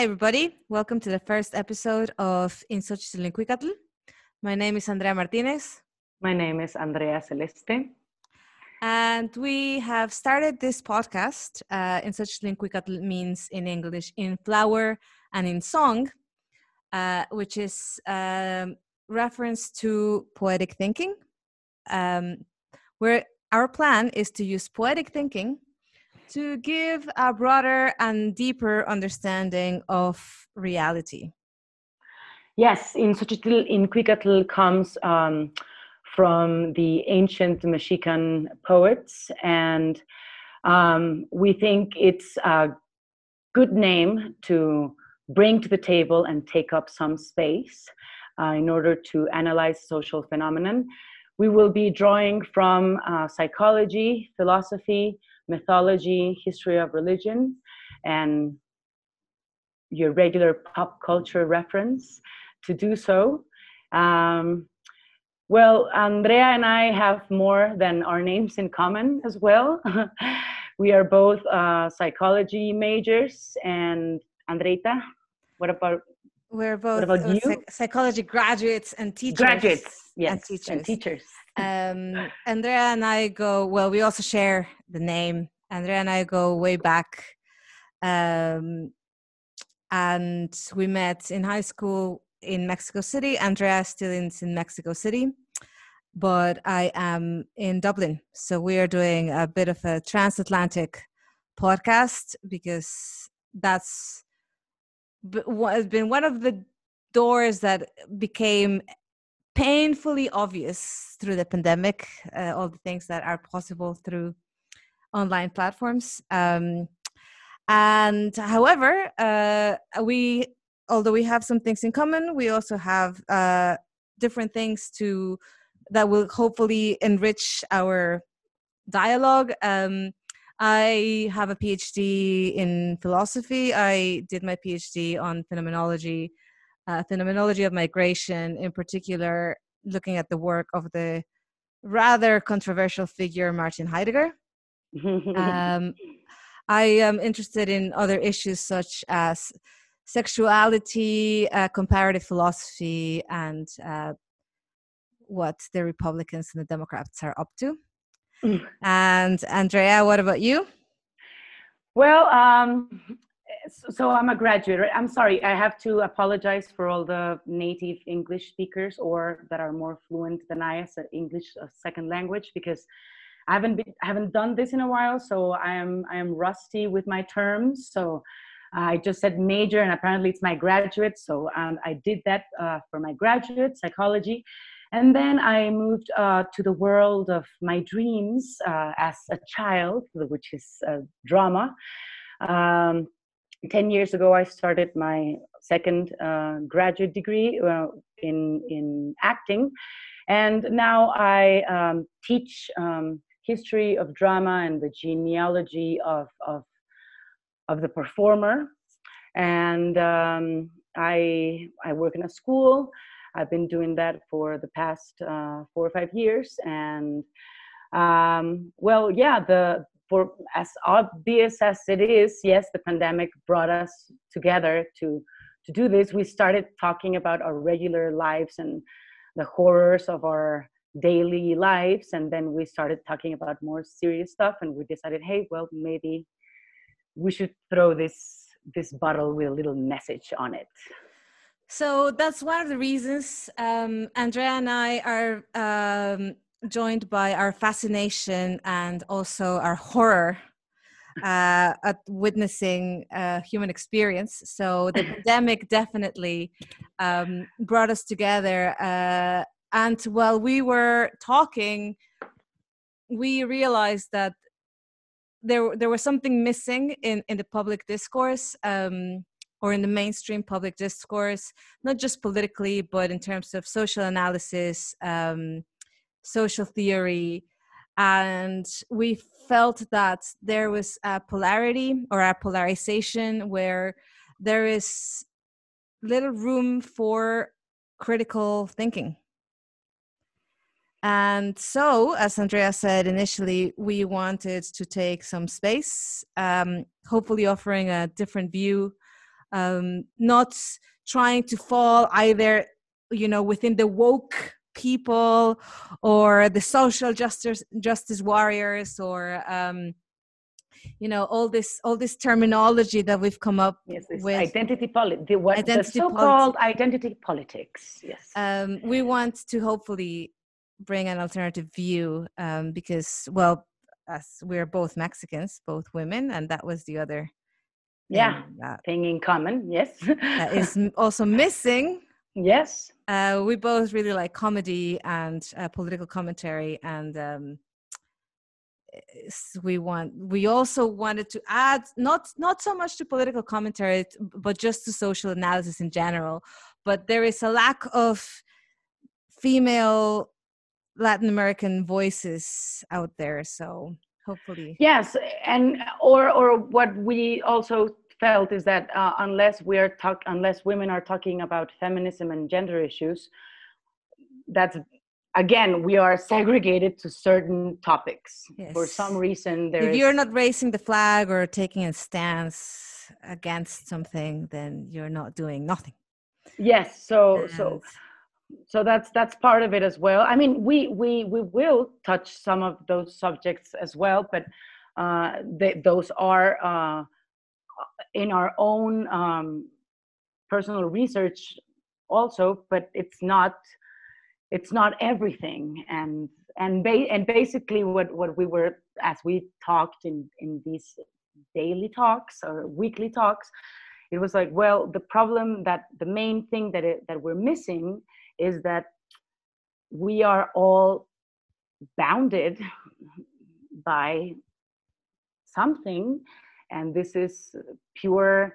Hi, everybody. Welcome to the first episode of In Such Xochitl My name is Andrea Martinez. My name is Andrea Celeste. And we have started this podcast. Uh, in Xochitl means in English in flower and in song, uh, which is um, reference to poetic thinking. Um, where our plan is to use poetic thinking to give a broader and deeper understanding of reality. Yes, in Xochitl, in Cuicatl comes um, from the ancient Mexican poets, and um, we think it's a good name to bring to the table and take up some space uh, in order to analyze social phenomenon. We will be drawing from uh, psychology, philosophy, mythology, history of religion, and your regular pop culture reference to do so. Um, well, Andrea and I have more than our names in common as well. we are both uh, psychology majors, and Andreita, what about? We're both about uh, you? Psychology graduates and teachers. Graduates, yes, and teachers. And teachers. Um, Andrea and I go, well, we also share the name. Andrea and I go way back. Um, and we met in high school in Mexico City. Andrea still is in Mexico City, but I am in Dublin. So we are doing a bit of a transatlantic podcast because that's been one of the doors that became painfully obvious through the pandemic, uh, all the things that are possible through online platforms. Um, and however, uh, we, although we have some things in common, we also have uh, different things to that will hopefully enrich our dialogue. Um, I have a PhD in philosophy. I did my PhD on phenomenology uh, phenomenology of migration, in particular, looking at the work of the rather controversial figure Martin Heidegger. um, I am interested in other issues such as sexuality, uh, comparative philosophy, and uh, what the Republicans and the Democrats are up to. Mm. And Andrea, what about you? Well, um, so I'm a graduate. Right? I'm sorry. I have to apologize for all the native English speakers or that are more fluent than I as an English a second language because I haven't been, I haven't done this in a while. So I am I am rusty with my terms. So I just said major, and apparently it's my graduate. So um, I did that uh, for my graduate psychology. And then I moved uh, to the world of my dreams uh, as a child, which is uh, drama. Um, 10 years ago, I started my second uh, graduate degree uh, in, in acting. And now I um, teach um, history of drama and the genealogy of, of, of the performer. And um, I, I work in a school. I've been doing that for the past uh, four or five years. And um, well, yeah, the, for as obvious as it is, yes, the pandemic brought us together to to do this. We started talking about our regular lives and the horrors of our daily lives, and then we started talking about more serious stuff. And we decided, hey, well, maybe we should throw this this bottle with a little message on it. So that's one of the reasons um, Andrea and I are um, joined by our fascination and also our horror uh, at witnessing uh, human experience. So the pandemic definitely um, brought us together. Uh, and while we were talking, we realized that there there was something missing in in the public discourse. Um, or in the mainstream public discourse, not just politically, but in terms of social analysis, um, social theory and we felt that there was a polarity or a polarization where there is little room for critical thinking. And so as andrea said initially we wanted to take some space um, hopefully offering a different view um, not trying to fall either you know within the woke people or the social justice justice warriors or um, you know all this all this terminology that we've come up yes, with. identity politics the, what, Identity the so-called identity politics yes. Um, we want to hopefully bring an alternative view um, because well as we're both mexicans both women and that was the other yeah thing in common yes. that is also missing yes. Uh, we both really like comedy and uh, political commentary and um, we want we also wanted to add not not so much to political commentary but just to social analysis in general. But there is a lack of female latin american voices out there so hopefully yes and or or what we also felt is that uh, unless we are talk unless women are talking about feminism and gender issues that's again we are segregated to certain topics. For some reason there if you're not raising the flag or taking a stance against something then you're not doing nothing. Yes so so so that's that's part of it as well. I mean we we we will touch some of those subjects as well but uh they, those are uh in our own um personal research also but it's not it's not everything. And and ba- and basically what what we were as we talked in in these daily talks or weekly talks it was like well the problem that the main thing that it, that we're missing is that we are all bounded by something and this is pure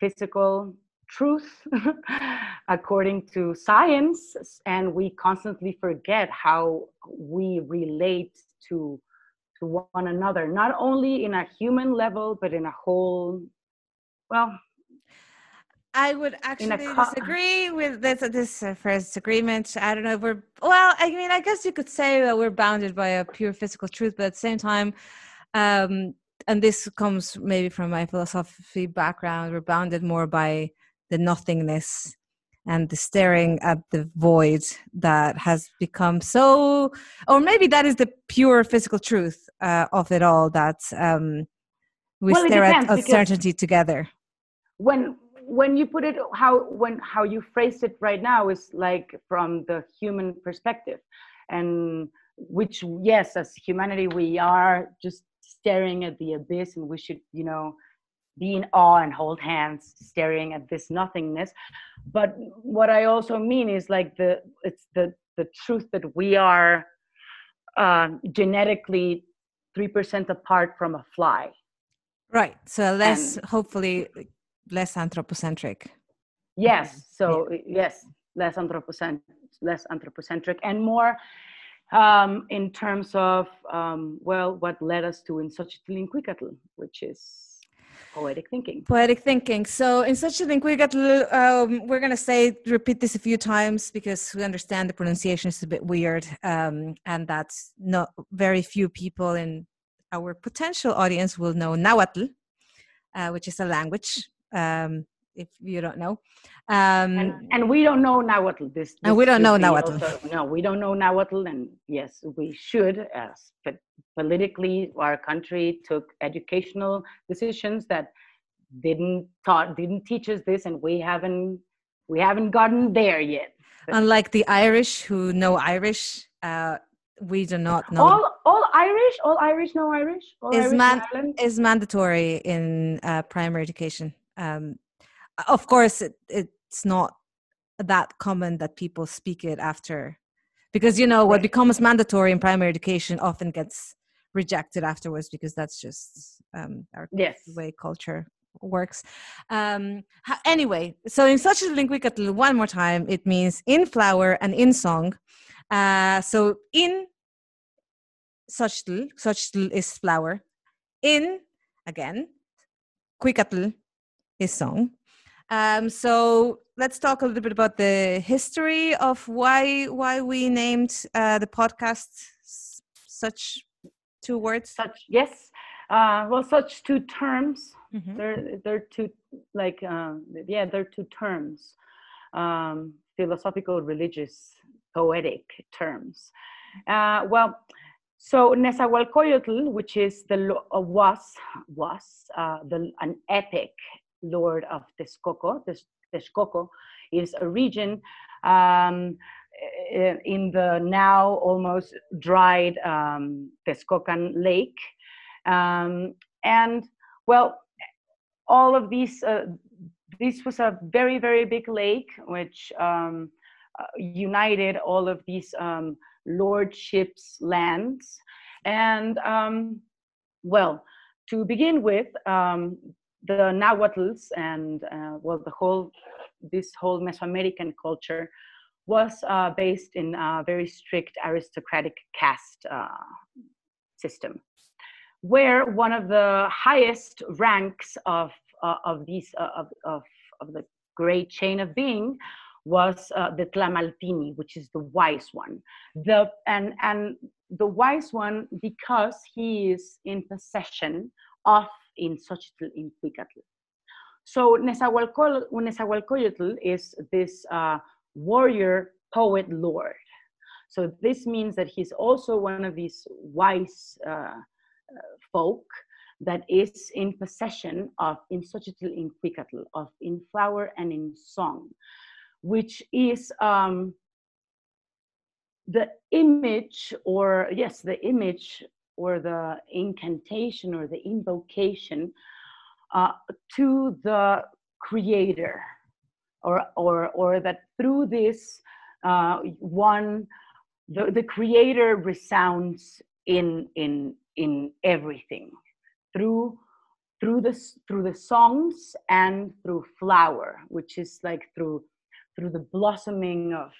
physical truth according to science and we constantly forget how we relate to to one another not only in a human level but in a whole well I would actually co- disagree with this this uh, first agreement. I don't know if we're well. I mean, I guess you could say that we're bounded by a pure physical truth, but at the same time, um, and this comes maybe from my philosophy background, we're bounded more by the nothingness and the staring at the void that has become so, or maybe that is the pure physical truth uh, of it all. That um, we Well, stare at uncertainty together. when when you put it how when how you phrase it right now is like from the human perspective and which yes as humanity we are just staring at the abyss and we should you know be in awe and hold hands staring at this nothingness but what i also mean is like the it's the the truth that we are um, genetically 3% apart from a fly Right. So less, hopefully, less anthropocentric. Yes. So yes, less anthropocentric, less anthropocentric, and more um, in terms of um, well, what led us to in such Linquicatl, which is poetic thinking. Poetic thinking. So, in such got. Um, we're gonna say repeat this a few times because we understand the pronunciation is a bit weird, um, and that's not very few people in our potential audience will know Nahuatl, uh, which is a language. Um, if you don't know, um, And, and we don't know Nahuatl. This, And this we don't know Nahuatl. also- no, we don't know Nahuatl, and yes, we should. But politically, our country took educational decisions that didn't taught didn't teach us this, and we haven't we haven't gotten there yet. unlike the Irish who know Irish, uh, we do not know. All all Irish, all Irish know Irish. All Is Irish man- is mandatory in uh, primary education. Um, of course, it, it's not that common that people speak it after, because you know what Right. becomes mandatory in primary education often gets rejected afterwards because that's just um, our Yes. way culture works. Um, ha- anyway, so in such a linguicatl, one more time, it means in flower and in song. Uh, so in Xochitl, Xochitl is flower. In, again, Cuicatl is song. Um, so let's talk a little bit about the history of why why we named uh, the podcast such two words. Such yes. Uh, well, such two terms. Mhm. They're they're two like um, yeah, they're two terms, um, philosophical, religious, poetic terms. Uh, well, so Nezahualcóyotl, which is the uh, was was uh, the an epic lord of Texcoco. Tex- Texcoco is a region um, in the now almost dried um, Texcocan Lake, um, and well, all of these. Uh, this was a very very big lake which um, uh, united all of these um, lordships lands and um, well to begin with um, the nahuatls and uh, well the whole this whole mesoamerican culture was uh, based in a very strict aristocratic caste uh, system where one of the highest ranks of uh, of these uh, of, of of the great chain of being was uh, the Tlamatini, which is the wise one. The and and the wise one because he is in possession of in Xochitl in Cuicatl. So Nezahualcóyotl, is this uh, warrior poet lord. So this means that he's also one of these wise uh, uh, folk that is in possession of in Xochitl in Cuicatl, of in flower and in song, which is um, the image or yes, the image or the incantation or the invocation uh, to the creator or or or that through this uh, one the, the creator resounds in in in everything through through the through the songs and through flower which is like through through the blossoming of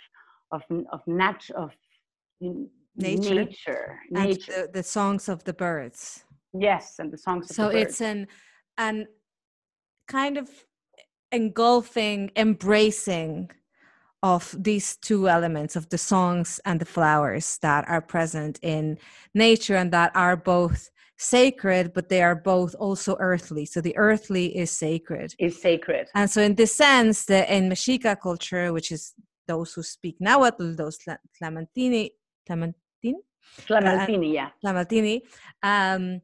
of of nat of Nature. nature and nature. the, the songs of the birds. Yes and the songs of so the it's an an kind of engulfing embracing of these two elements of the songs and the flowers that are present in nature and that are both sacred but they are both also earthly. So the earthly is sacred. Is sacred. And so in this sense the in mexica culture which is those who speak nahuatl those Tla- tlamatini Tlamatini, yeah Lamartine, um,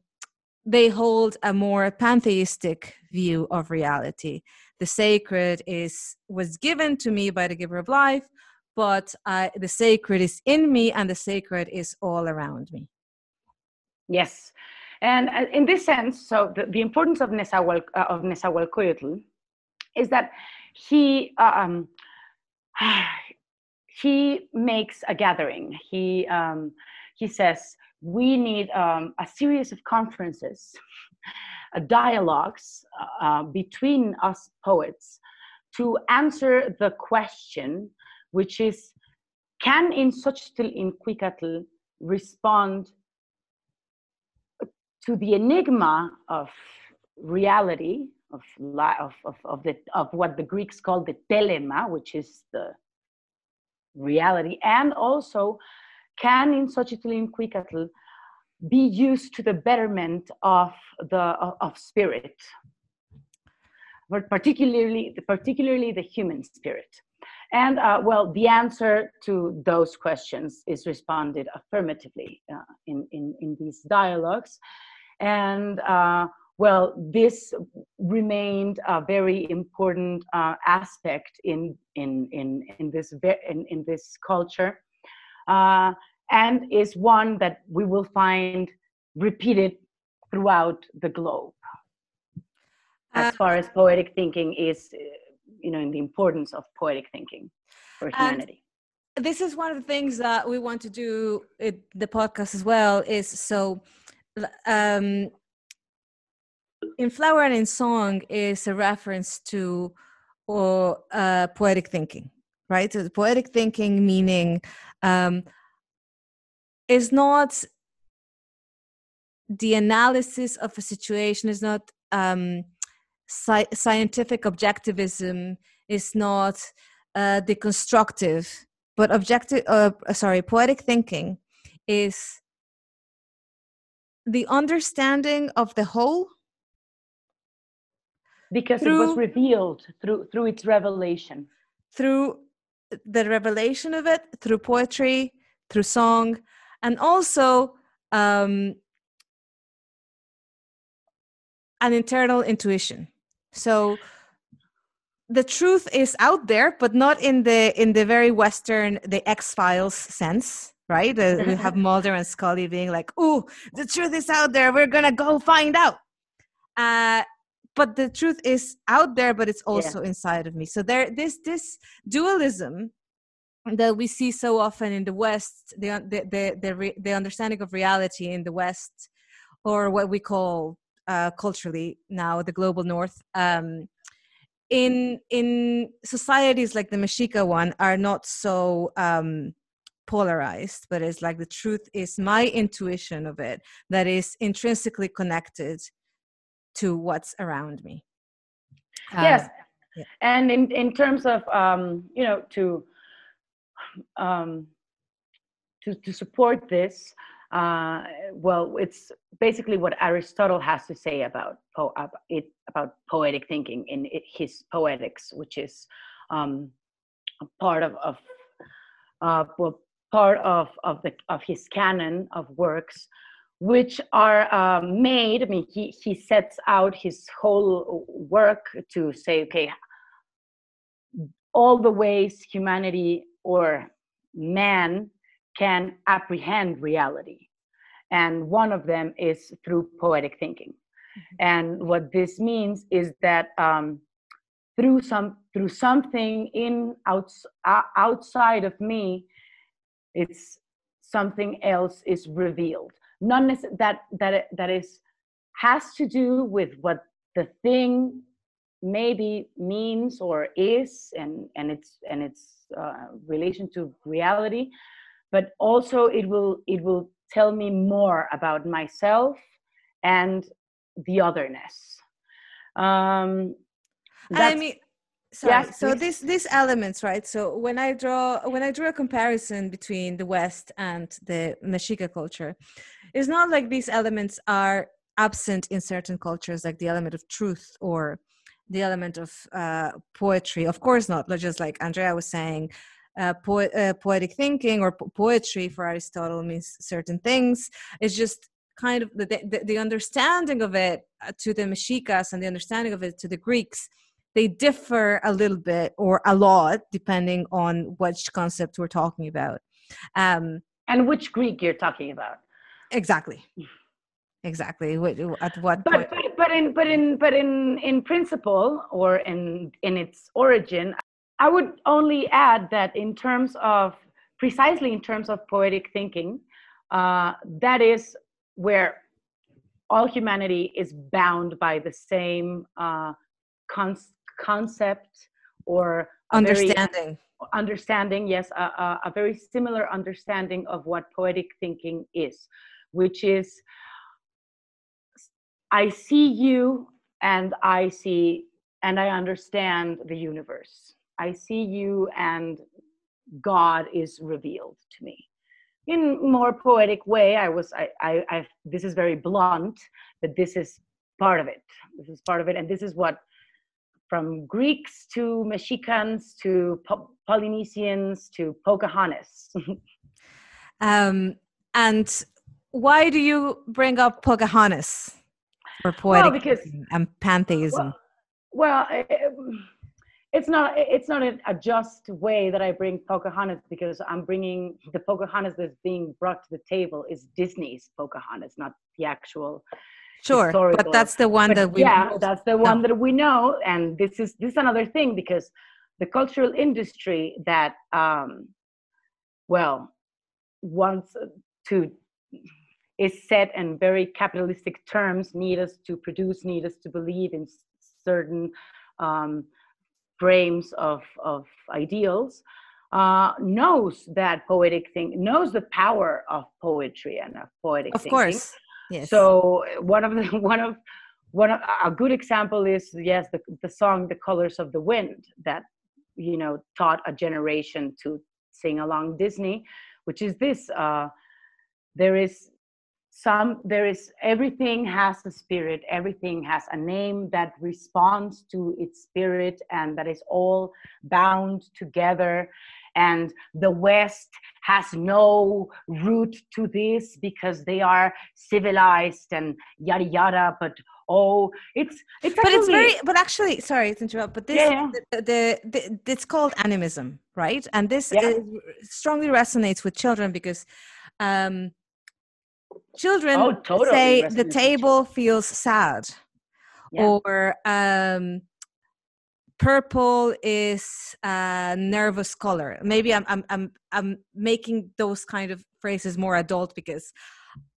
they hold a more pantheistic view of reality. The sacred is was given to me by the giver of life, but uh, the sacred is in me, and the sacred is all around me. Yes, and uh, in this sense, so the, the importance of Nezahual, uh, of Nezahualcóyotl is that he um, he makes a gathering. He um, he says we need um, a series of conferences, uh, dialogues uh, uh, between us poets to answer the question, which is, can in Xochitl in Cuicatl respond to the enigma of reality of, of, of, the, of what the Greeks call the telema, which is the reality, and also can in Xochitl be used to the betterment of the of, of spirit, but particularly particularly the human spirit. And uh, well, the answer to those questions is responded affirmatively uh, in, in, in these dialogues. And uh, well, this remained a very important uh, aspect in, in, in, in, this, ve- in, in this culture, uh, and is one that we will find repeated throughout the globe. As Uh, far as poetic thinking is you know in the importance of poetic thinking for humanity. this is one of the things that we want to do in the podcast as well is so um in flower and in song is a reference to or uh, poetic thinking right? So poetic thinking meaning um is not the analysis of a situation is not um sci- scientific objectivism is not uh, deconstructive but objective uh, sorry poetic thinking is the understanding of the whole because through, it was revealed through through its revelation. Through the revelation of it through poetry through song and also um, an internal intuition. So the truth is out there but not in the in the very western the x files sense right? Uh, we have mulder and scully being like oh the truth is out there. We're gonna go find out. Uh, but the truth is out there but it's also yeah. inside of me so there this this dualism that we see so often in the west the the the the, the understanding of reality in the west or what we call uh, culturally now the global north um, in in societies like the Mexica one are not so um, polarized, but it's like the truth is my intuition of it that is intrinsically connected to what's around me. Um, yes, yeah. and in in terms of um, you know to um, to to support this, uh, well, it's basically what Aristotle has to say about po- it about poetic thinking in it, his Poetics, which is um, part of, of uh, well, part of of the of his canon of works, which are um, made. I mean, he he sets out his whole work to say, okay, all the ways humanity or man can apprehend reality. And one of them is through poetic thinking. Mm-hmm. And what this means is that um, through some through something in outs, uh, outside of me, it's something else is revealed. Not necessarily that that that is has to do with what the thing maybe means or is and and its and its uh, relation to reality. But also it will it will tell me more about myself and the otherness. Um i mean sorry yes, so this these elements right? So when i draw when i drew a comparison between the west and the mexica culture it's not like these elements are absent in certain cultures like the element of truth or the element of uh, poetry of course not just like andrea was saying uh, po- uh, poetic thinking or po- poetry for Aristotle means certain things. It's just kind of the, the, the understanding of it uh, to the Mexicas and the understanding of it to the Greeks. They differ a little bit or a lot depending on which concept we're talking about. Um, and which Greek you're talking about. Exactly. Exactly. At what but, but, but in but in but in in principle or in in its origin, I would only add that in terms of precisely in terms of poetic thinking, uh, that is where all humanity is bound by the same uh, con- concept or understanding. understanding, yes, a, a, a very similar understanding of what poetic thinking is, which is I see you and I see and I understand the universe. I see you and God is revealed to me. In more poetic way, I was I, I I this is very blunt, but this is part of it. This is part of it, and this is what from Greeks to Mexicans to po- Polynesians to Pocahontas. um, and why do you bring up Pocahontas for poetic well, because, and pantheism? Well, well it's not it's not a, just way that I bring Pocahontas because I'm bringing the Pocahontas that's being brought to the table is Disney's Pocahontas, not the actual. Sure, but that's the one but that we. Yeah, that's the one that we know, and this is this is another thing because the cultural industry that, um, well, wants to is set in very capitalistic terms, need us to produce, need us to believe in certain. Um, frames of, of ideals, uh, knows that poetic thing, knows the power of poetry and of poetic of thinking. course yes so one of the one of one of a good example is yes the, the song the colors of the wind that you know taught a generation to sing along disney which is this uh, there is some there is everything has a spirit everything has a name that responds to its spirit and that is all bound together and the west has no root to this because they are civilized and yada yada but oh it's it's but it's very but actually sorry to interrupt but this yeah. The, the, the, it's called animism right and this yeah. is, strongly resonates with children because um children oh, totally. say the table feels sad. Or um purple is a nervous color. Maybe I'm, I'm i'm i'm making those kind of phrases more adult because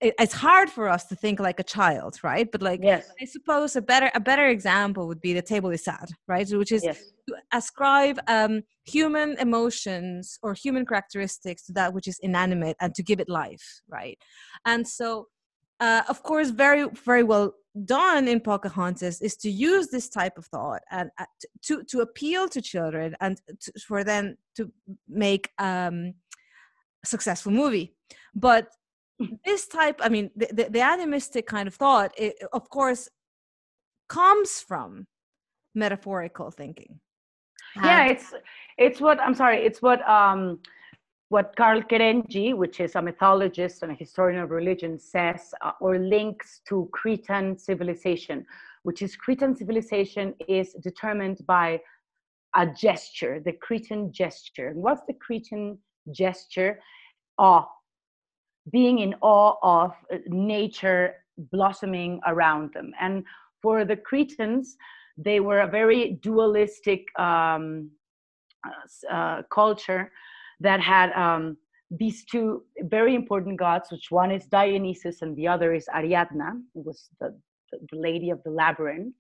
it, it's hard for us to think like a child right but like yes. i suppose a better a better example would be the table is sad right which is yes. to ascribe um, human emotions or human characteristics to that which is inanimate and to give it life right and so uh, of course very very well done in Pocahontas is to use this type of thought and uh, to to appeal to children and to, for them to make um, a successful movie. But this type, I mean, the, the, the animistic kind of thought, it, of course, comes from metaphorical thinking. Yeah, it's it's what I'm sorry, it's what um what Karl Kerényi, which is a mythologist and a historian of religion, says uh, or links to Cretan civilization, which is Cretan civilization is determined by a gesture, the Cretan gesture. And what's the Cretan gesture? Awe, being in awe of uh, nature blossoming around them. And for the Cretans, they were a very dualistic um, uh, uh culture that had um, these two very important gods, which one is Dionysus and the other is Ariadna, who was the, the lady of the labyrinth.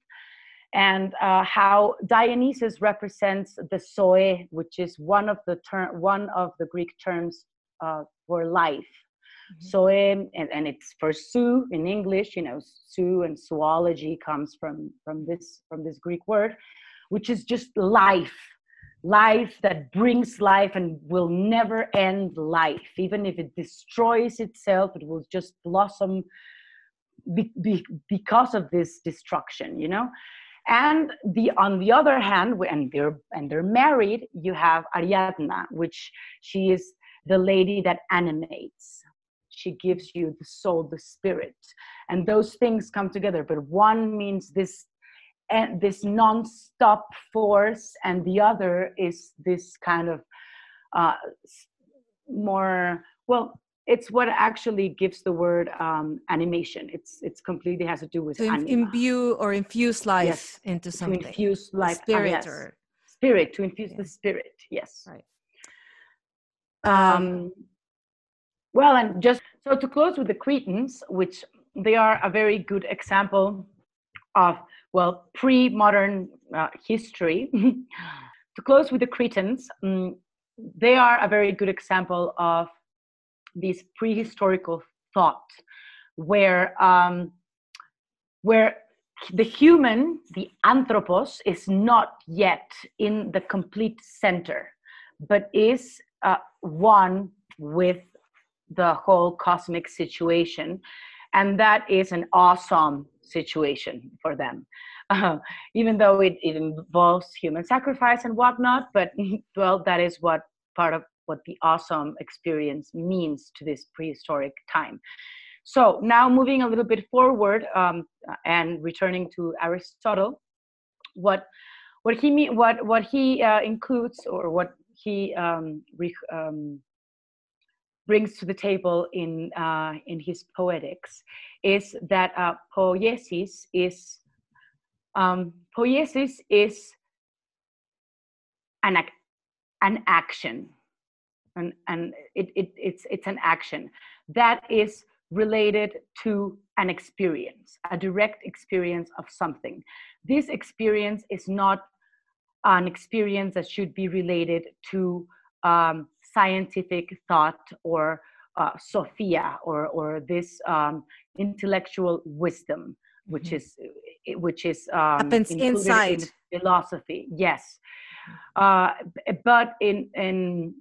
And uh, how Dionysus represents the Zoe, which is one of the term, one of the Greek terms uh, for life. Mm-hmm. Zoe, and, and it's for Sue in English. You know, Sue and zoology comes from from this from this Greek word, which is just life life that brings life and will never end life. Even if it destroys itself, it will just blossom be, be, because of this destruction, you know? And the on the other hand, and they're and they're married, you have Ariadna, which she is the lady that animates. She gives you the soul, the spirit. And those things come together. But one means this and this non-stop force and the other is this kind of uh, more well it's what actually gives the word um, animation it's it's completely has to do with to imbue or infuse life yes. into something to infuse life ah, spirit yes. or spirit to infuse yeah. the spirit yes right um, well and just so to close with the cretans which they are a very good example of well, pre-modern uh, history. to close with the Cretans, um, they are a very good example of this prehistorical thought, where um, where the human, the anthropos, is not yet in the complete center, but is uh, one with the whole cosmic situation, and that is an awesome situation for them. Uh, even though it, it involves human sacrifice and whatnot, but well, that is what part of what the awesome experience means to this prehistoric time. So now moving a little bit forward um, and returning to Aristotle, what what he mean, what what he uh, includes or what he um, re, um, brings to the table in uh, in his poetics is that uh, poiesis is um, poiesis is an an action, and and it, it it's it's an action that is related to an experience, a direct experience of something. This experience is not an experience that should be related to um, scientific thought or uh, Sophia or or this um, intellectual wisdom, which mm-hmm. is which is um, happens inside in philosophy. Yes, uh, but in in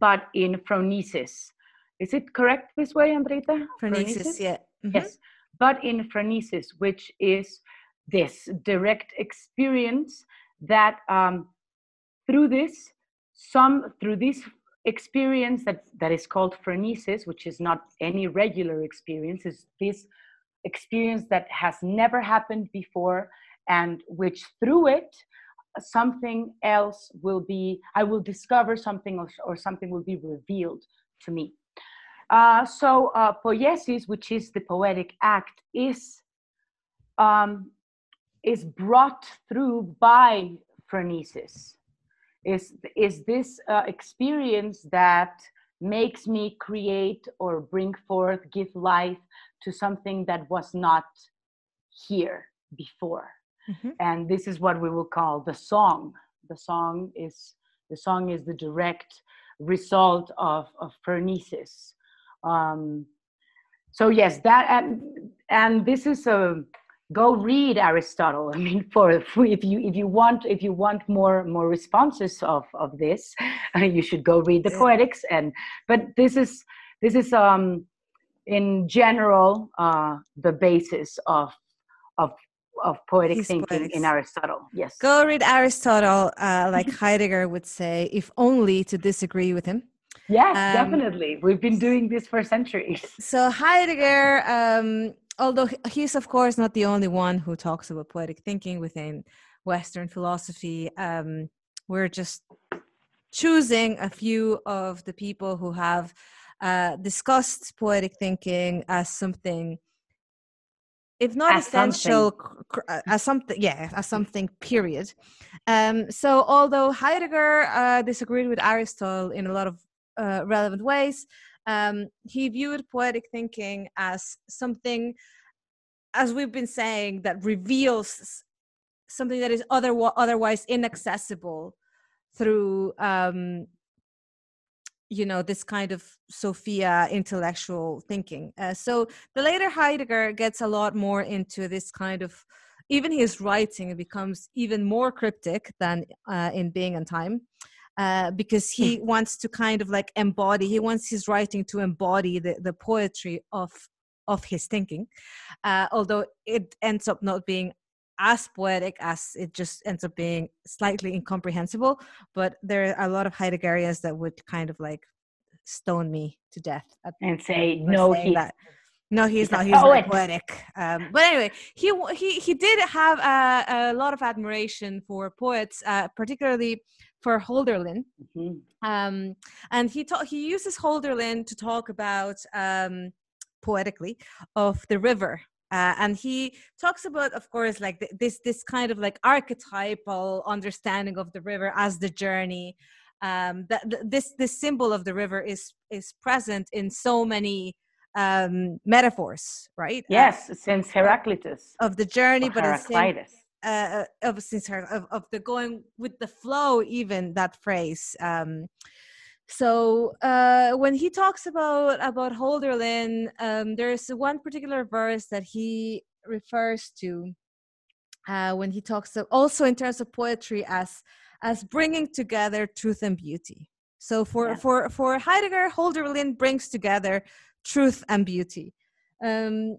but in phronesis, Is it correct this way, Andreita? Phronesis, yeah. Mm-hmm. Yes, but in phronesis, which is this direct experience that um, through this, some through this experience that that is called phronesis, which is not any regular experience, is this experience that has never happened before, and which through it something else will be i will discover something or, or something will be revealed to me. Uh, so uh, poiesis which is the poetic act is um, is brought through by phronesis is is this uh, experience that makes me create or bring forth give life to something that was not here before. Mm-hmm. and this is what we will call the song. The song is the song is the direct result of of phronesis um, so yes that and and this is a go read aristotle i mean for if you if you want if you want more more responses of of this you should go read the poetics and but this is this is um in general uh the basis of of of poetic His thinking poetics. in aristotle yes go read aristotle uh, like heidegger would say if only to disagree with him Yes, um, definitely. We've been doing this for centuries. So Heidegger um, although he's of course not the only one who talks about poetic thinking within Western philosophy. Um, we're just choosing a few of the people who have uh, discussed poetic thinking as something, if not as essential, something. Uh, as something, yeah, as something. Period. Um, so, although Heidegger uh, disagreed with Aristotle in a lot of uh, relevant ways, um, he viewed poetic thinking as something, as we've been saying, that reveals something that is other, otherwise inaccessible through um, you know this kind of sophia intellectual thinking. Uh, so the later heidegger gets a lot more into this kind of even his writing becomes even more cryptic than uh, in being and time uh, because he hmm. wants to kind of like embody he wants his writing to embody the, the poetry of of his thinking uh, although it ends up not being as poetic as it just ends up being slightly incomprehensible but there are a lot of heideggerians that would kind of like stone me to death and say no he that. No, he's, he's not. He's not poetic. Um, but anyway, he he he did have a, a lot of admiration for poets, uh, particularly for Hölderlin. Mm-hmm. Um, and he ta- he uses Hölderlin to talk about um, poetically of the river. Uh, and he talks about, of course, like th- this this kind of like archetypal understanding of the river as the journey. Um, that th- this this symbol of the river is is present in so many um, metaphors, right? Yes, uh, since Heraclitus of the journey, but Heraclitus. Uh, uh, of since her, of, of the going with the flow, even that phrase. Um, so uh, when he talks about about Hölderlin, um, there's one particular verse that he refers to uh, when he talks of, also in terms of poetry as as bringing together truth and beauty. So for yeah. for for Heidegger, Hölderlin brings together truth and beauty. Um,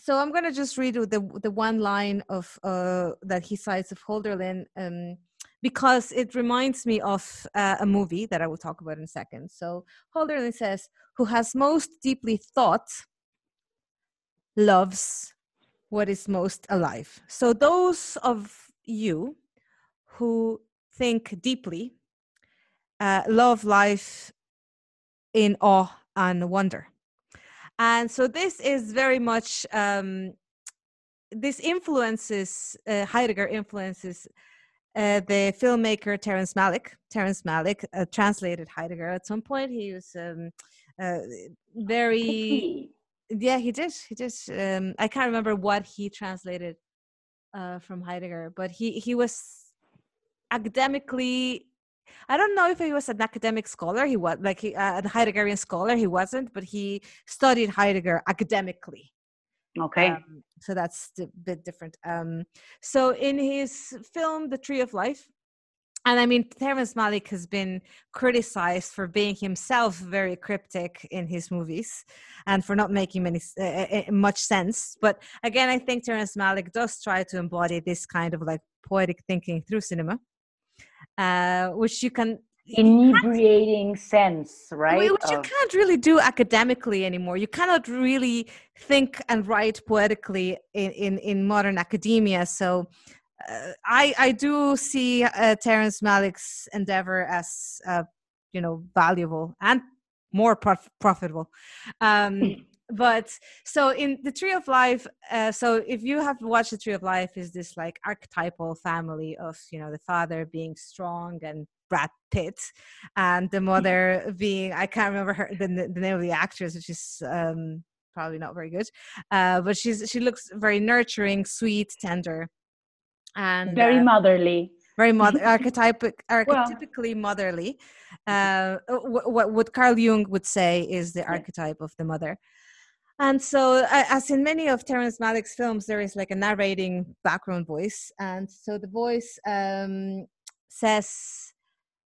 so I'm going to just read the the one line of uh, that he cites of Hölderlin um, because it reminds me of uh, a movie that I will talk about in a second. So Hölderlin says, "Who has most deeply thought loves what is most alive." So those of you who think deeply uh, love life in awe and wonder. And so this is very much um, this influences uh, Heidegger influences uh, the filmmaker Terrence Malick. Terrence Malick uh, translated Heidegger at some point. He was um, uh, very yeah he did he did um, I can't remember what he translated uh, from Heidegger, but he he was academically I don't know if he was an academic scholar. He was like he, uh, a Heideggerian scholar. He wasn't, but he studied Heidegger academically. Okay. Um, so that's a bit different. Um, so in his film, The Tree of Life, and I mean, Terrence Malick has been criticized for being himself very cryptic in his movies and for not making many uh, much sense. But again, I think Terrence Malick does try to embody this kind of like poetic thinking through cinema, uh, which you can inebriating sense, right? Which you can't really do academically anymore. You cannot really think and write poetically in, in, in modern academia. So uh, I I do see uh, Terrence Malick's endeavor as uh, you know valuable and more prof- profitable. Um, but so in the Tree of Life, uh, so if you have watched the Tree of Life, is this like archetypal family of you know the father being strong and Brad Pitt, and the mother being I can't remember her the, the name of the actress, which is um, probably not very good, uh, but she's she looks very nurturing, sweet, tender. And very uh, motherly. very mother archetypic archetypically well, motherly. Uh, what, what carl jung would say is the archetype of the mother and so as in many of terrence malick's films there is like a narrating background voice. And so the voice um, says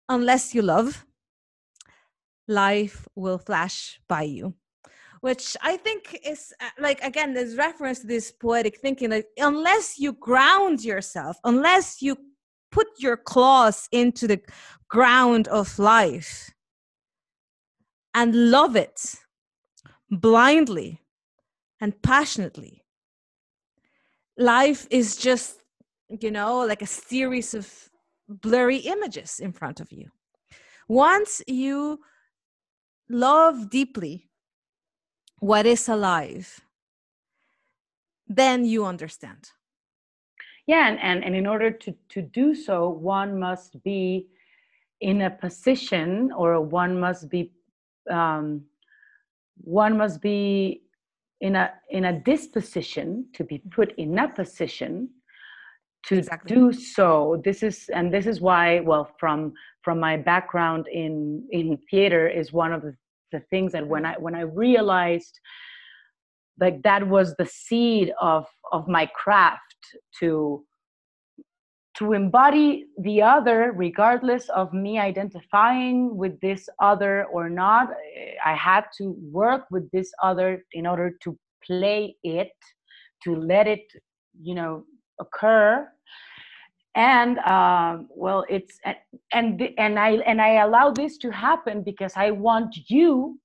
unless you love life will flash by you which I think is uh, like again there's reference to this poetic thinking that unless you ground yourself, unless you put your claws into the ground of life and love it blindly and passionately, life is just you know like a series of blurry images in front of you. Once you love deeply what is alive, then you understand. Yeah, and, and, and in order to, to do so, one must be in a position or one must be um, one must be in a in a disposition to be put in a position to exactly. do so this is and this is why well from from my background in in theater is one of the the things that when i when i realized like that was the seed of of my craft to to embody the other regardless of me identifying with this other or not. I had to work with this other in order to play it to let it you know occur. And um, well it's and and i and i allow this to happen because i want you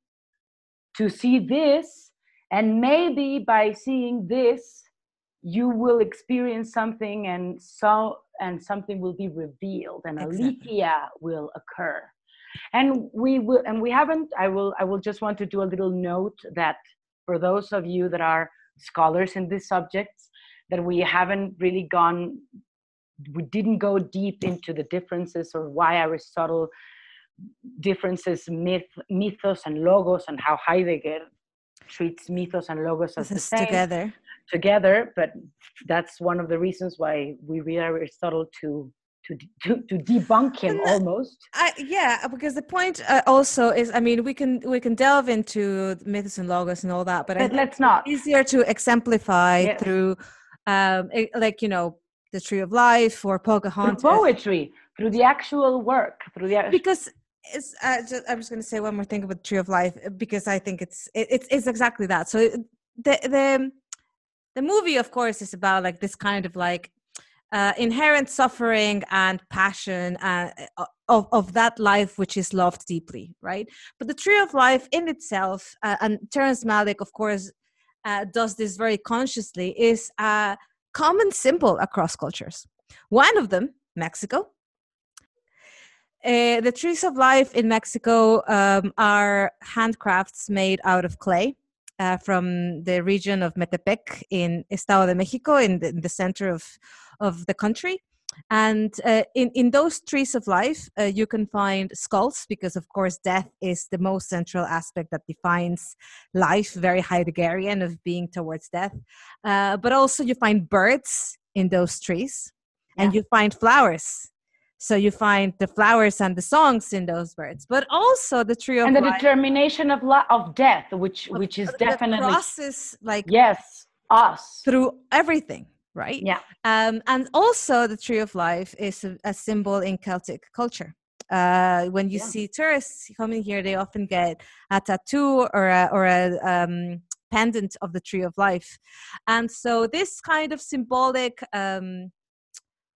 to see this and maybe by seeing this you will experience something and so and something will be revealed and exactly. aletheia will occur and we will and we haven't i will i will just want to do a little note that for those of you that are scholars in these subjects that we haven't really gone we didn't go deep into the differences or why Aristotle differences myth, mythos and logos and how Heidegger treats mythos and logos as the same together. Together, but that's one of the reasons why we read Aristotle to to to, to debunk him almost. I, yeah, because the point uh, also is, I mean, we can we can delve into mythos and logos and all that, but, but let's not. Easier to exemplify yes. through, um, it, like you know, the Tree of Life or Pocahontas. Through poetry, through the actual work, through the because it's. Uh, just, I'm just going to say one more thing about Tree of Life uh, because I think it's it, it's it's exactly that. So the the the movie, of course, is about like this kind of like uh, inherent suffering and passion uh, uh, of, of that life which is loved deeply, right? But the tree of life in itself, uh, and Terrence Malick, of course, uh, does this very consciously, is uh, common symbol across cultures. One of them, Mexico. The trees of life in Mexico um, are handcrafts made out of clay uh, from the region of Metepec in Estado de Mexico, in the, in the center of, of the country. And uh, in, in those trees of life, uh, you can find skulls because, of course, death is the most central aspect that defines life, very Heideggerian of being towards death. Uh, but also, you find birds in those trees yeah. and you find flowers. So you find the flowers and the songs in those birds, but also the tree of and the life. determination of la- of death, which which is definitely process, like yes, us through everything right? Yeah. Um, and also, the tree of life is a, a symbol in Celtic culture. Uh, when you Yeah. see tourists coming here, they often get a tattoo or a, or a um, pendant of the tree of life. And so, this kind of symbolic um,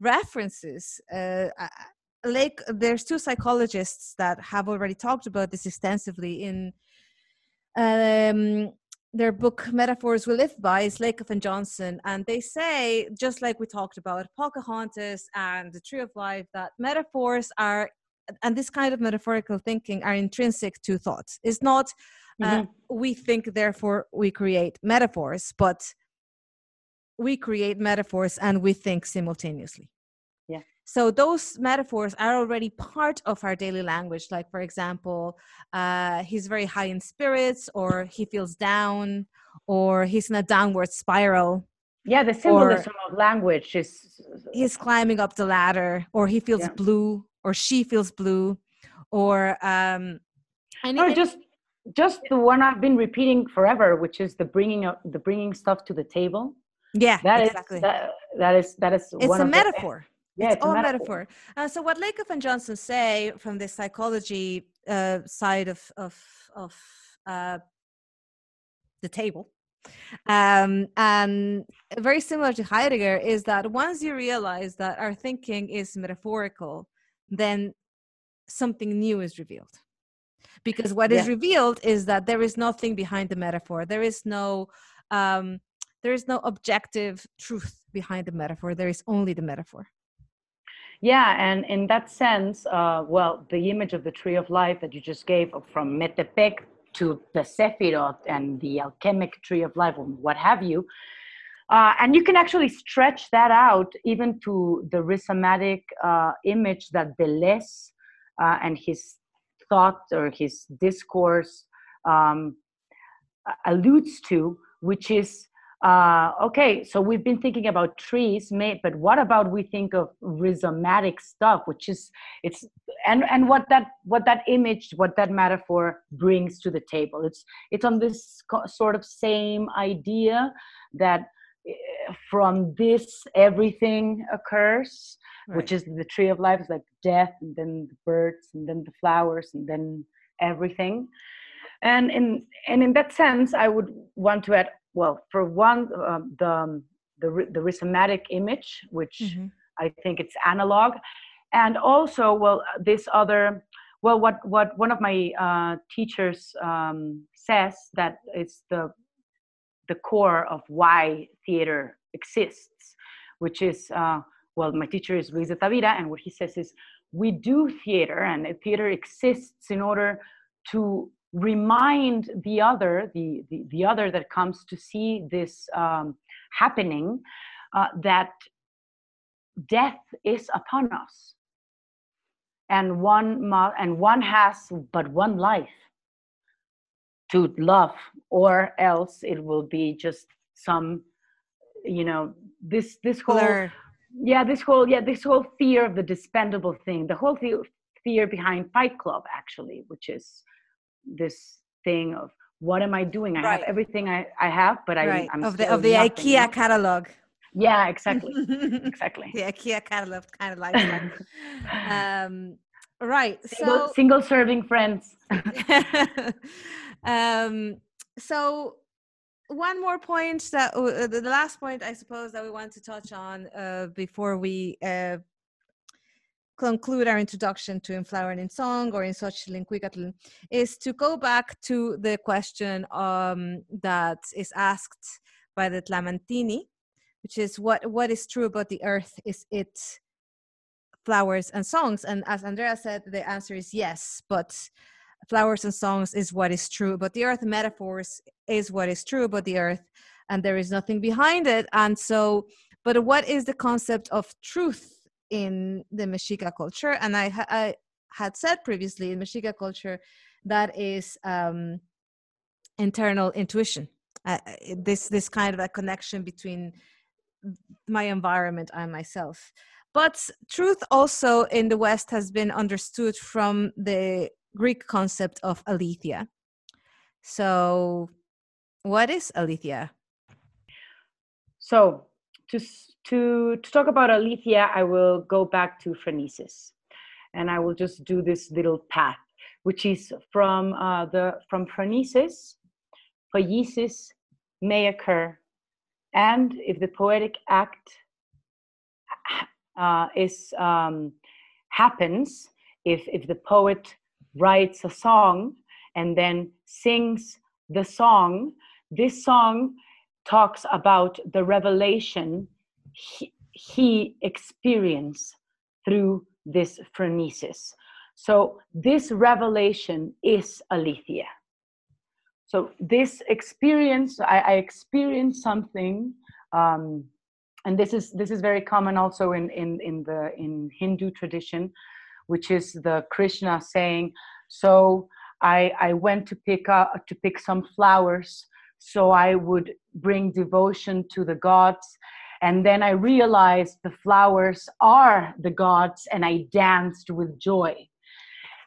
references, uh, uh, like there's two psychologists that have already talked about this extensively in um, their book metaphors we live by is lakoff and johnson and they say just like we talked about pocahontas and the tree of life that metaphors are and this kind of metaphorical thinking are intrinsic to thoughts it's not uh, Mhm. we think therefore we create metaphors but we create metaphors and we think simultaneously. So those metaphors are already part of our daily language like for example uh, he's very high in spirits or he feels down or he's in a downward spiral yeah, the symbolism of language is he's climbing up the ladder or he feels Yeah. blue or she feels blue or um or just just the one I've been repeating forever, which is the bringing of the bringing stuff to the table. yeah That is exactly that, that is that is it's one a of the- metaphor yeah, it's, it's a all metaphor. metaphor. Uh, so what Lakoff and Johnson say from the psychology uh, side of of of uh, the table, um, and very similar to Heidegger, is that once you realize that our thinking is metaphorical, then something new is revealed. Because what is Yeah. revealed is that there is nothing behind the metaphor. There is no um, there is no objective truth behind the metaphor. There is only the metaphor. Yeah, and in that sense, uh, well, the image of the tree of life that you just gave from Metepec to the Sephiroth and the alchemic tree of life, or what have you, uh, and you can actually stretch that out even to the rhizomatic uh, image that Deleuze uh, and his thought or his discourse um, alludes to, which is uh, okay, so we've been thinking about trees, may, but what about we think of rhizomatic stuff, which is it's and and what that what that image, what that metaphor brings to the table. It's it's on this co- sort of same idea that eh, from this everything occurs, which is the tree of life is like death, and then the birds, and then the flowers, and then everything. And in and in that sense, I would want to add well, for one, um, the the the rhizomatic image, which Mhm. I think it's analog, and also well this other well what what one of my uh, teachers um, says that it's the the core of why theater exists, which is uh, well my teacher is Luis de Tavira, and what he says is we do theater, and theater exists in order to remind the other, the, the, the other that comes to see this um, happening, uh, that death is upon us. And one, mu- and one has but one life to love, or else it will be just some, you know, this this whole Blur. yeah this whole yeah this whole fear of the dispendable thing the whole fe- fear behind fight club actually which is this thing of what am i doing i have everything i, I have but I, right i'm of the of the nothing, IKEA catalog. yeah exactly exactly. the IKEA catalog kind of lifestyle. um, right. single, So single serving friends um, so one more point that uh, the the last point I suppose that we want to touch on uh, before we uh, conclude our introduction to In Flower and in Song or in Xochitl is to go back to the question um, that is asked by the Tlamatini, which is what what is true about the earth? Is it flowers and songs? And as Andrea said, the answer is yes, but flowers and songs is what is true about the earth. Metaphors is what is true about the earth, and there is nothing behind it. And so, but what is the concept of truth in the Mexica culture? And I, I had said previously in Mexica culture that is um, internal intuition. Uh, this this kind of a connection between my environment and myself. But truth also in the West has been understood from the Greek concept of aletheia. So, what is aletheia? so to, to, to talk about Aletheia, I will go back to Phronesis. And I will just do this little path, which is from uh, the from Phronesis, poiesis may occur, and if the poetic act uh, is um, happens, if if the poet writes a song and then sings the song, this song talks about the revelation he, he experienced through this phronesis. So this revelation is aletheia. So this experience, I, I experienced something, um, and this is this is very common also in in in the in Hindu tradition, which is the Krishna saying, "So I I went to pick up to pick some flowers." So I would bring devotion to the gods. And then I realized the flowers are the gods, and I danced with joy.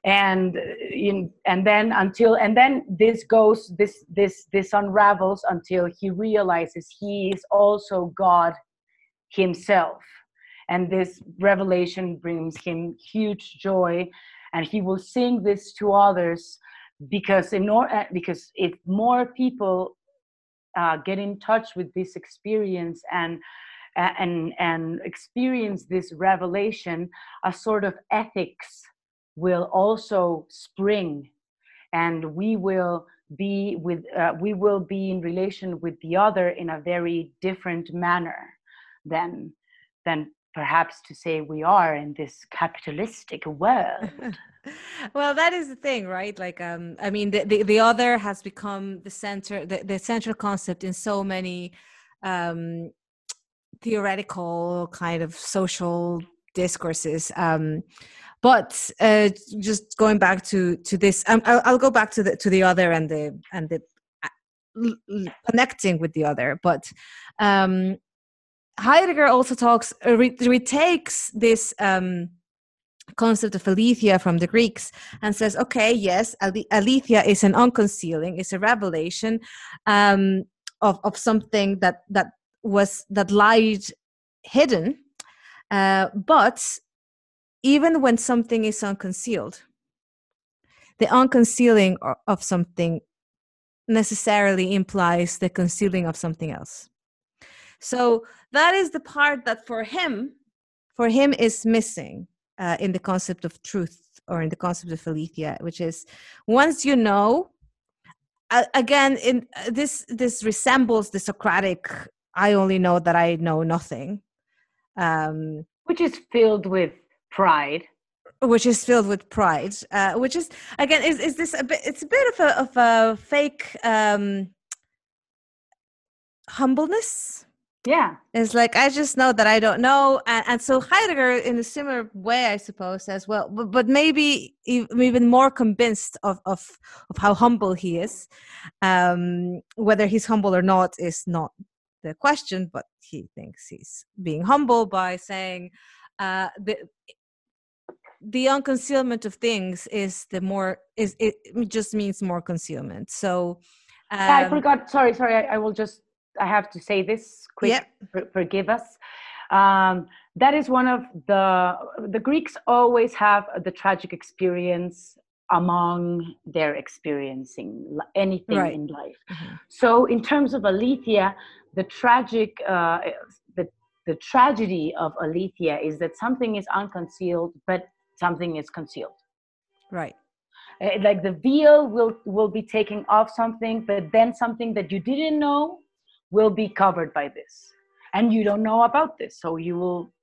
And in, and then until and then this goes this this this unravels until he realizes he is also God himself, and this revelation brings him huge joy, and he will sing this to others because in or, uh, because if more people uh, get in touch with this experience and and and experience this revelation a sort of ethics will also spring. And we will be with uh, we will be in relation with the other in a very different manner than than perhaps to say we are in this capitalistic world. Well that is the thing right? Like um i mean the, the, the other has become the center the, the central concept in so many um theoretical kind of social discourses. Um but uh just going back to to this um, I'll, I'll go back to the to the other and the and the uh, connecting with the other. But um heidegger also talks uh, re- retakes this um concept of aletheia from the Greeks and says, okay, yes, aletheia is an unconcealing, it's a revelation um, of, of something that, that was, that lied hidden. Uh, but even when something is unconcealed, the unconcealing of something necessarily implies the concealing of something else. So that is the part that for him, for him is missing uh, in the concept of truth or in the concept of aletheia, which is once you know, uh, again, in uh, this this resembles the Socratic "I only know that I know nothing," um, which is filled with pride. Which is filled with pride, uh, which is again is is this a bit? It's a bit of a of a fake um, humbleness yeah. It's like i just know that i don't know and, and so heidegger in a similar way i suppose as well but, but maybe even more convinced of, of of how humble he is. Um whether he's humble or not is not the question but he thinks he's being humble by saying uh the the unconcealment of things is the more is it just means more concealment. So um, i forgot sorry sorry I, I will just I have to say this quick. Yep. For, forgive us. Um, that is one of the the Greeks always have the tragic experience among their experiencing anything right. in life. Mm-hmm. So, in terms of Aletheia, the tragic uh, the the tragedy of Aletheia is that something is unconcealed, but something is concealed. Right. Uh, like the veil will will be taking off something, but then something that you didn't know will be covered by this. And you don't know about this so you will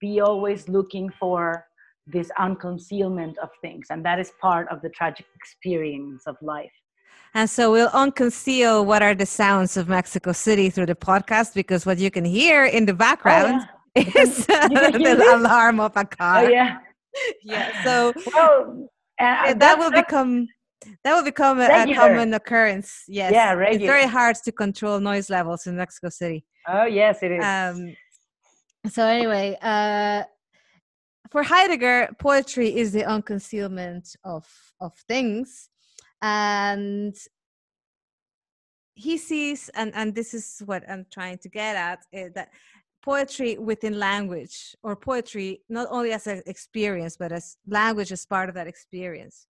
be always looking for this unconcealment of things and that is part of the tragic experience of life. And so we'll unconceal what are the sounds of mexico city through the podcast because what you can hear in the background oh, yeah. is the alarm of a car. Oh, yeah. Yeah so well, uh, that will become that will become a, a, common occurrence. Yes. Yeah, regular. It's very hard to control noise levels in Mexico City. Oh yes, it is. Um, so anyway, uh, for Heidegger, poetry is the unconcealment of of things, and he sees, and and this is what I'm trying to get at, is that poetry within language, or poetry not only as an experience, but as language as part of that experience,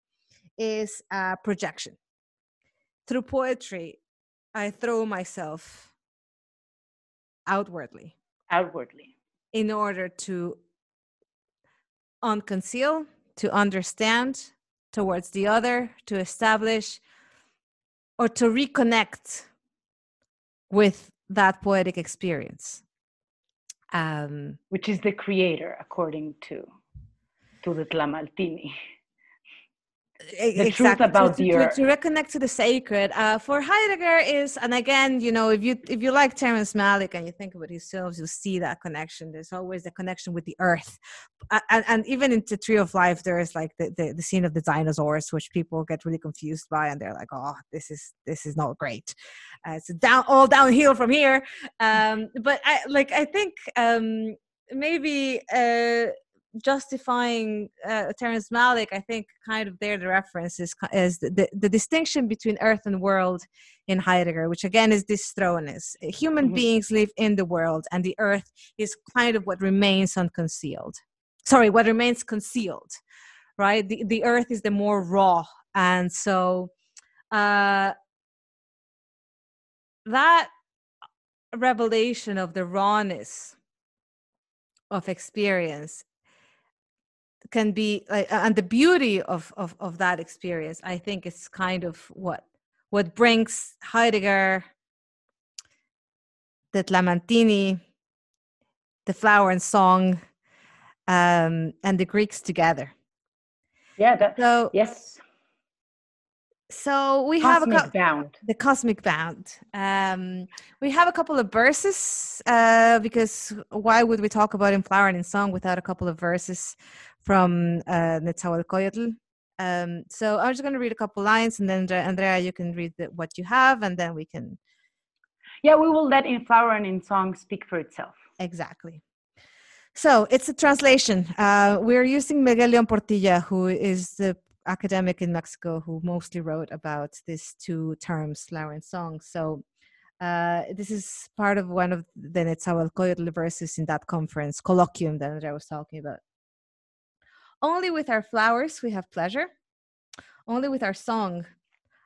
is a projection. Through poetry, I throw myself outwardly. Outwardly. In order to unconceal, to understand towards the other, to establish, or to reconnect with that poetic experience. Um, Which is the creator, according to to Tlamatini the truth about to, the to. To, reconnect to the sacred. Uh, for Heidegger is, and again, you know, if you if you like Terrence Malick and you think about his films, you'll see that connection. There's always the connection with the earth, and, and even in the Tree of Life, there is like the, the, the scene of the dinosaurs, which people get really confused by, and they're like, oh, this is this is not great. Uh, it's down all downhill from here. Um, but I like I think um, maybe. Uh, justifying uh, Terrence Malick, I think kind of there the reference is, is the, the, distinction between earth and world in Heidegger, which again is this throwness. Human mm-hmm. beings live in the world, and the earth is kind of what remains unconcealed. Sorry, what remains concealed, right? The, the earth is the more raw. And so uh, that revelation of the rawness of experience can be like and the beauty of, of of that experience i think is kind of what what brings heidegger the tlamatini the flower and song um and the greeks together. Yeah that, so yes. So we cosmic have a co- bound. the cosmic bound. Um we have a couple of verses uh because why would we talk about in flower and in song without a couple of verses from uh, Netzahualcoyotl. Um, so I'm just going to read a couple lines, and then Andrea, you can read the, what you have, and then we can. Yeah, we will let in flower and in song speak for itself. Exactly. So it's a translation. Uh, we're using Miguel Leon Portilla, who is the academic in Mexico who mostly wrote about these two terms, flower and song. So uh, this is part of one of the Netzahualcoyotl verses in that conference, colloquium that Andrea was talking about. Only with our flowers we have pleasure. Only with our song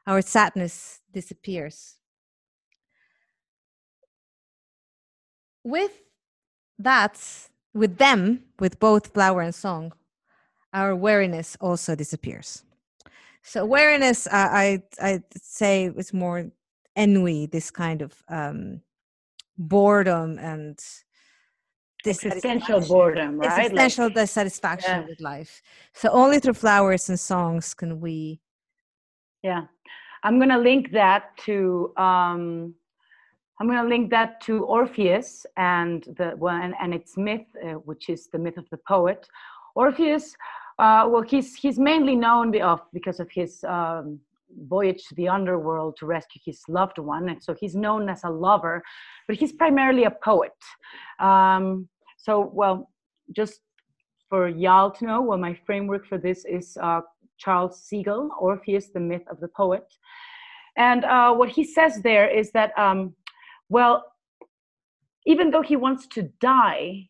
our sadness disappears. With that, with them, with both flower and song, our weariness also disappears. So weariness, uh, I I say, is more ennui, this kind of um, boredom and existential boredom, right? Existential like, dissatisfaction yeah. with life. So only through flowers and songs can we. Yeah, I'm gonna link that to. Um, I'm going to link that to Orpheus and the one and, its myth, uh, which is the myth of the poet. Orpheus, uh, well, he's he's mainly known because of his um, voyage to the underworld to rescue his loved one, and so he's known as a lover, but he's primarily a poet. Um, so, well, just for y'all to know, well, my framework for this is uh, Charles Segal, Orpheus, the Myth of the Poet. And uh, what he says there is that, um, well, even though he wants to die,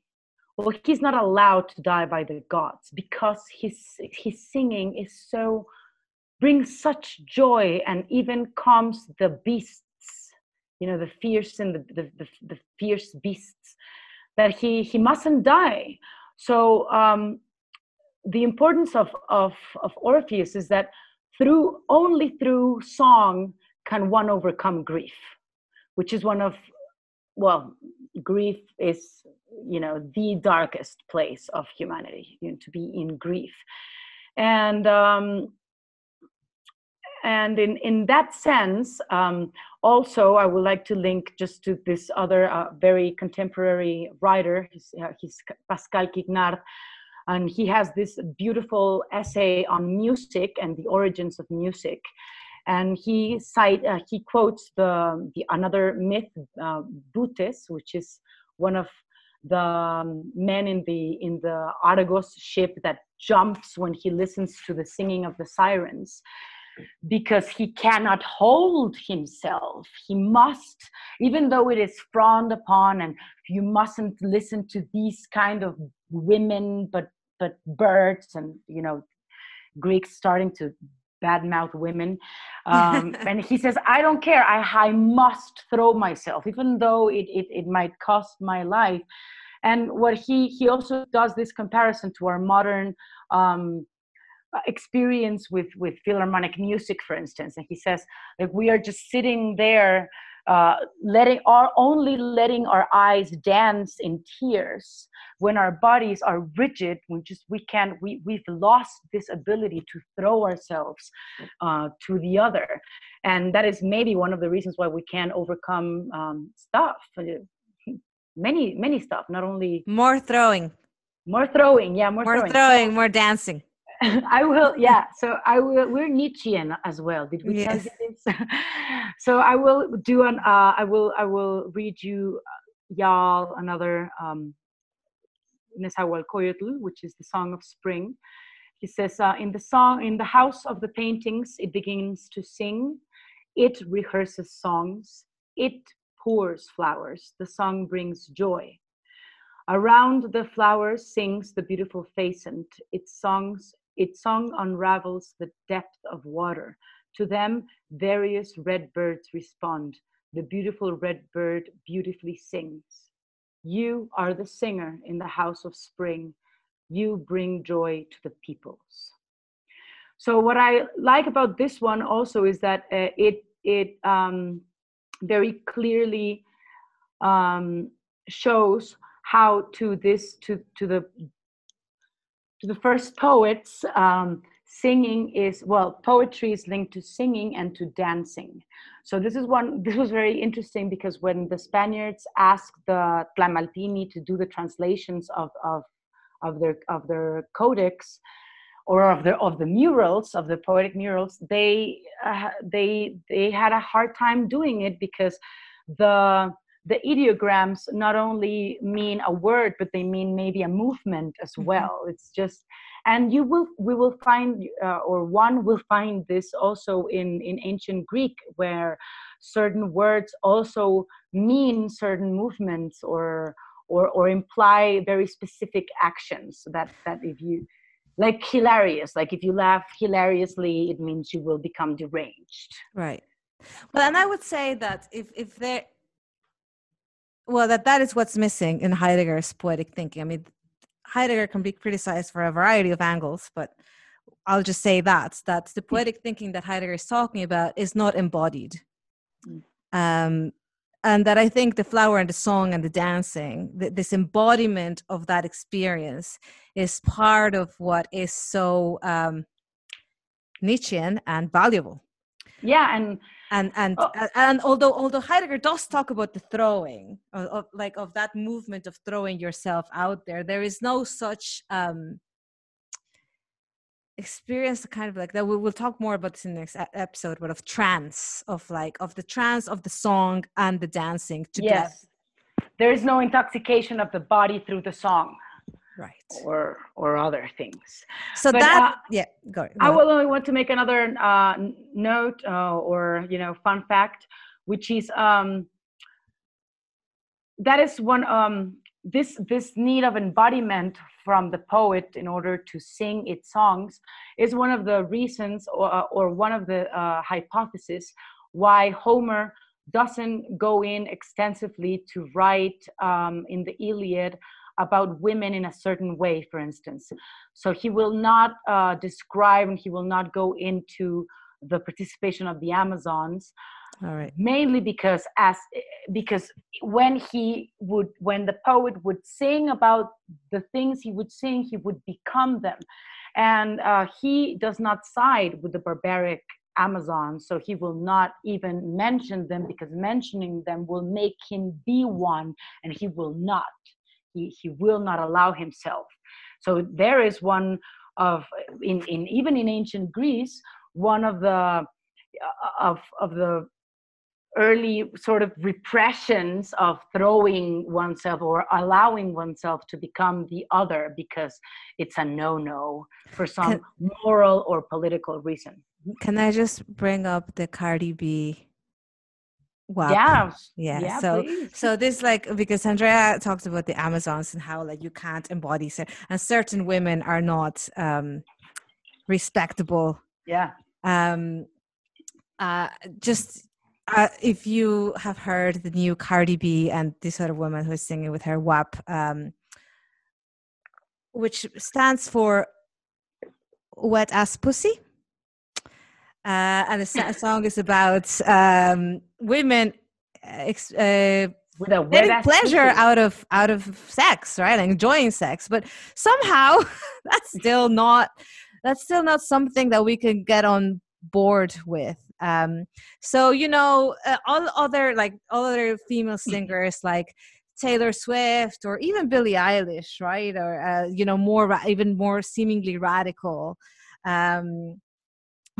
well, he's not allowed to die by the gods because his, his singing is so, brings such joy and even calms the beasts, you know, the fierce and the, the, the, the fierce beasts that he he mustn't die. So um, the importance of, of of Orpheus is that through only through song can one overcome grief, which is one of well, grief is you know the darkest place of humanity, you know, to be in grief, and um, and in, in that sense, um, also, I would like to link just to this other uh, very contemporary writer, he's, uh, he's Pascal Quignard, and he has this beautiful essay on music and the origins of music. And he cite, uh, he quotes the, the another myth, uh, Butes, which is one of the um, men in the in the Argos ship that jumps when he listens to the singing of the sirens because he cannot hold himself. He must, even though it is frowned upon and you mustn't listen to these kind of women, but but birds and you know Greeks starting to badmouth women. Um, and he says, I don't care. I, I must throw myself, even though it, it, it might cost my life. And what he, he also does this comparison to our modern um, experience with, with philharmonic music, for instance. And he says, like, we are just sitting there uh, letting our only letting our eyes dance in tears when our bodies are rigid. We just we can't we we've lost this ability to throw ourselves uh, to the other. And that is maybe one of the reasons why we can't overcome um, stuff uh, many many stuff not only more throwing. More throwing yeah more, more throwing, throwing more dancing I will, yeah. So I will. We're Nietzschean as well. Did we yes. tell this? so I will do an. Uh, I will. I will read you, uh, y'all, another um, Nezahualcoyotl, which is the song of spring. He says, uh, in the song, in the house of the paintings, it begins to sing. It rehearses songs. It pours flowers. The song brings joy. Around the flowers sings the beautiful pheasant. Its songs its song unravels the depth of water. To them, various red birds respond. The beautiful red bird beautifully sings. You are the singer in the house of spring. You bring joy to the peoples. So what I like about this one also is that uh, it it um, very clearly um, shows how to this to to the to the first poets, um, singing is well, poetry is linked to singing and to dancing. So this is one. This was very interesting because when the Spaniards asked the Tlamatini to do the translations of of of their of their codex or of the of the murals of the poetic murals, they uh, they they had a hard time doing it because the the ideograms not only mean a word but they mean maybe a movement as mm-hmm. well. It's just and you will we will find uh, or one will find this also in in ancient greek where certain words also mean certain movements or or or imply very specific actions that that if you like hilarious like if you laugh hilariously it means you will become deranged. Right. Well and i would say that if if there well that that is what's missing in heidegger's poetic thinking i mean heidegger can be criticized for a variety of angles but i'll just say that that the mm. poetic thinking that heidegger is talking about is not embodied mm. um, and that i think the flower and the song and the dancing th- this embodiment of that experience is part of what is so um, nietzschean and valuable yeah and and and oh. and although although heidegger does talk about the throwing of, of, like of that movement of throwing yourself out there there is no such um experience kind of like that we will talk more about this in the next episode but of trance of like of the trance of the song and the dancing together yes. there is no intoxication of the body through the song right. or or other things. So but, that uh, yeah go, go i will only want to make another uh, note uh, or you know fun fact which is um that is one um this this need of embodiment from the poet in order to sing its songs is one of the reasons or, or one of the uh, hypotheses why homer doesn't go in extensively to write um, in the iliad about women in a certain way, for instance. So he will not uh, describe and he will not go into the participation of the Amazons. All right. Mainly because as because when he would when the poet would sing about the things he would sing, he would become them, and uh, he does not side with the barbaric Amazon, so he will not even mention them because mentioning them will make him be one, and he will not he, he will not allow himself so there is one of in, in even in ancient greece one of the uh, of of the early sort of repressions of throwing oneself or allowing oneself to become the other because it's a no-no for some can, moral or political reason. Can I just bring up the Cardi B? Wow. Yeah. Yeah. yeah so please. so this like because Andrea talks about the Amazons and how like you can't embody certain and certain women are not um respectable. Yeah. Um uh just uh, if you have heard the new Cardi B and this other woman who is singing with her WAP, um, which stands for Wet Ass Pussy. Uh, and the song is about um, women uh, uh getting pleasure out of out of sex, right? enjoying sex, but somehow that's still not that's still not something that we can get on board with um so you know uh, all other like all other female singers like Taylor Swift or even Billie Eilish, right? Or uh, you know, more ra- even more seemingly radical. Um,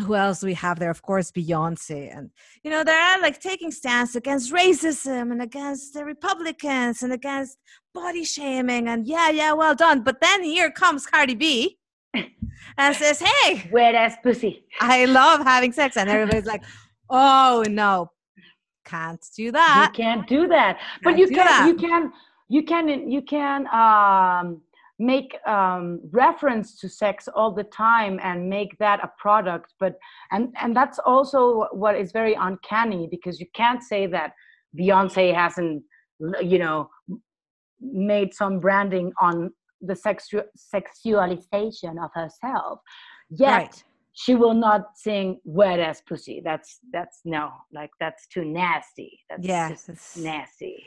who else do we have there? Of course, Beyonce, and you know they're like taking stance against racism and against the Republicans and against body shaming, and yeah, yeah, well done. But then here comes Cardi B, and says, "Hey, wet ass pussy." I love having sex, and everybody's like, "Oh no, can't do that. You can't do that." But you can, that. you can, you can, you can um, make um, reference to sex all the time and make that a product. But and and that's also what is very uncanny because you can't say that Beyonce hasn't, you know, made some branding on the sexu- sexualization of herself yet right. she will not sing wet ass pussy that's that's no like that's too nasty that's yeah nasty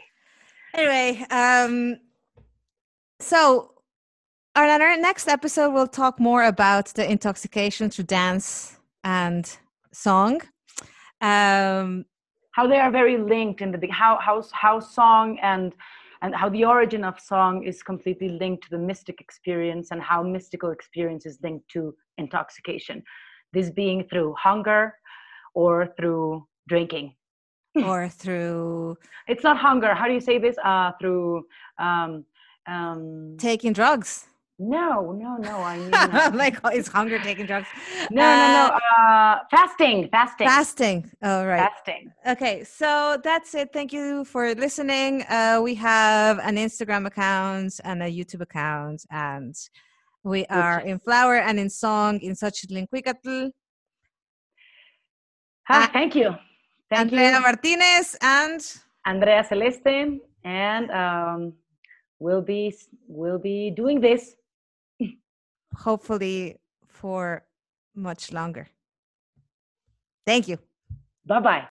anyway um so on our next episode we'll talk more about the intoxication through dance and song. Um how they are very linked in the how how how song and and how the origin of song is completely linked to the mystic experience and how mystical experience is linked to intoxication. This being through hunger or through drinking. Or through it's not hunger. How do you say this? Uh through um um taking drugs no, no, no. I mean, uh, like is hunger taking drugs? No, uh, no, no. Uh, uh, fasting, fasting, fasting. All oh, fasting. Okay, so that's it. Thank you for listening. Uh, we have an Instagram account and a YouTube account, and we are in flower and in song in Xochitl in Cuicatl. Hi, thank you. Thank Andrea you. Martinez and Andrea Celeste, and um, we'll be we'll be doing this hopefully for much longer. Thank you. Bye bye.